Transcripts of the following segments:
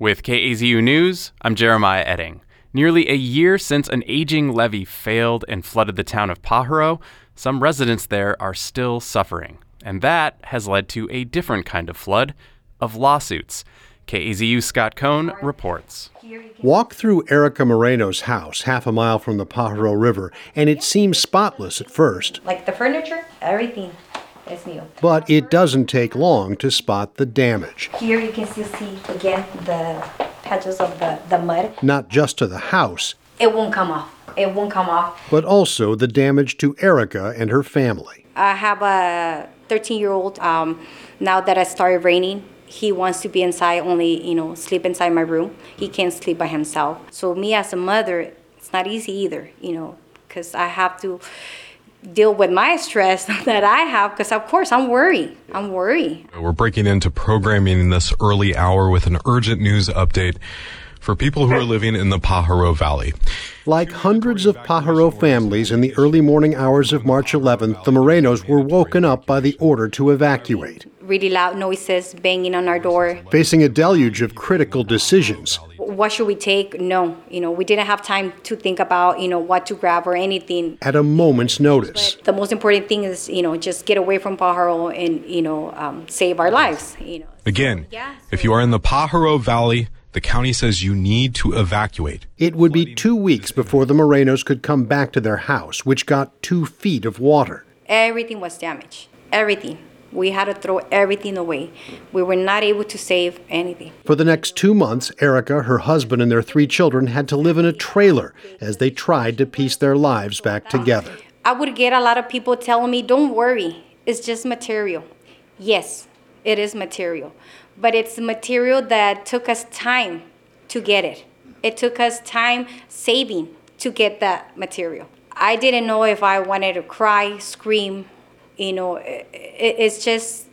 With KAZU News, I'm Jeremiah Oetting. Nearly a year since an aging levee failed and flooded the town of Pajaro, some residents there are still suffering. And that has led to a different kind of flood of lawsuits. KAZU Scott Cohn reports. Walk through Erica Moreno's house, half a mile from the Pajaro River, and it seems spotless at first. Like the furniture, everything is new. But it doesn't take long to spot the damage. Here you can still see again the patches of the, the mud. Not just to the house, It won't come off. It won't come off. but also the damage to Erica and her family. I have a 13 year old. Um, now that it started raining, he wants to be inside, only, you know, sleep inside my room. He can't sleep by himself. So, me as a mother, it's not easy either, you know, because I have to deal with my stress that I have, because of course I'm worried. I'm worried. We're breaking into programming in this early hour with an urgent news update for people who are living in the Pajaro Valley. Like hundreds of Pajaro families in the early morning hours of March 11th, the Morenos were woken up by the order to evacuate. Really loud noises banging on our door. Facing a deluge of critical decisions, What should we take? No, you know, we didn't have time to think about, you know, what to grab or anything. at a moment's notice. The most important thing is, you know, just get away from Pajaro and, you know, um, save our lives, you know. Again, Yeah, if you are in the Pajaro Valley, the county says you need to evacuate. It would be two weeks before the Morenos could come back to their house, which got two feet of water. Everything was damaged. Everything. We had to throw everything away. We were not able to save anything. For the next two months, Erica, her husband, and their three children had to live in a trailer as they tried to piece their lives back together. I would get a lot of people telling me, don't worry, it's just material. Yes, it is material. But it's material that took us time to get it. It took us time saving to get that material. I didn't know if I wanted to cry, scream, you know, i- i- it's just,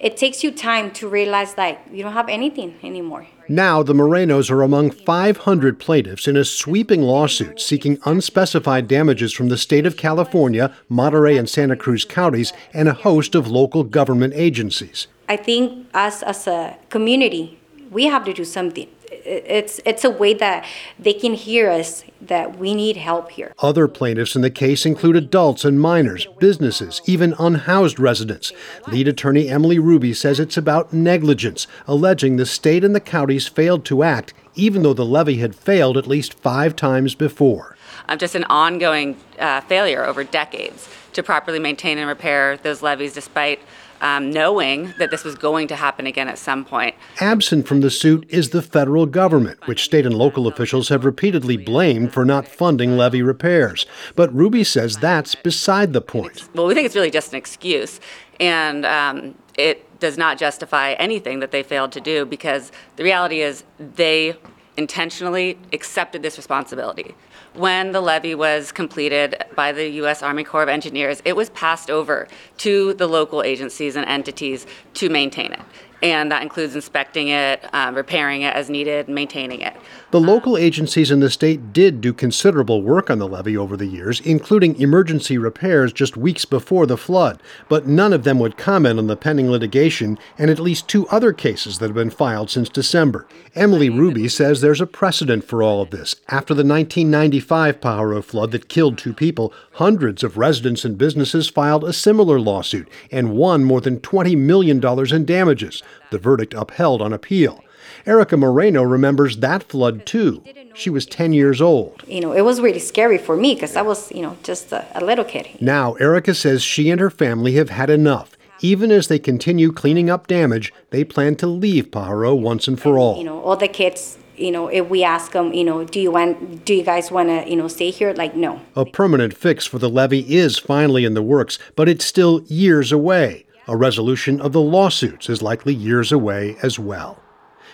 it takes you time to realize like you don't have anything anymore. Now, the Morenos are among 500 plaintiffs in a sweeping lawsuit seeking unspecified damages from the state of California, Monterey and Santa Cruz counties, and a host of local government agencies. I think us as a community, we have to do something. It's it's a way that they can hear us that we need help here. Other plaintiffs in the case include adults and minors, businesses, even unhoused residents. Lead attorney Emily Ruby says it's about negligence, alleging the state and the counties failed to act, even though the levee had failed at least five times before. um, just an ongoing uh, failure over decades to properly maintain and repair those levees despite um, knowing that this was going to happen again at some point. Absent from the suit is the federal government, which state and local officials have repeatedly blamed for not funding levee repairs. But Ruby says that's beside the point. Well, we think it's really just an excuse, and um, it does not justify anything that they failed to do because the reality is they intentionally accepted this responsibility. When the levee was completed by the U.S. Army Corps of Engineers, it was passed over to the local agencies and entities to maintain it. And that includes inspecting it, um, repairing it as needed, maintaining it. The local agencies in the state did do considerable work on the levee over the years, including emergency repairs just weeks before the flood, but none of them would comment on the pending litigation and at least two other cases that have been filed since December. Emily Ruby says there's a precedent for all of this. After the 1995 Pajaro flood that killed two people, hundreds of residents and businesses filed a similar lawsuit and won more than $20 million in damages. The verdict upheld on appeal. Erica Moreno remembers that flood too. She was 10 years old. You know, it was really scary for me because I was, you know, just a, a little kid. Now, Erica says she and her family have had enough. Even as they continue cleaning up damage, they plan to leave Pajaro once and for all. You know, all the kids. You know, if we ask them, you know, do you want, do you guys want to, you know, stay here? Like, no. A permanent fix for the levee is finally in the works, but it's still years away. A resolution of the lawsuits is likely years away as well.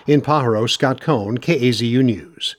In Pajaro, Scott Cohn, KAZU News.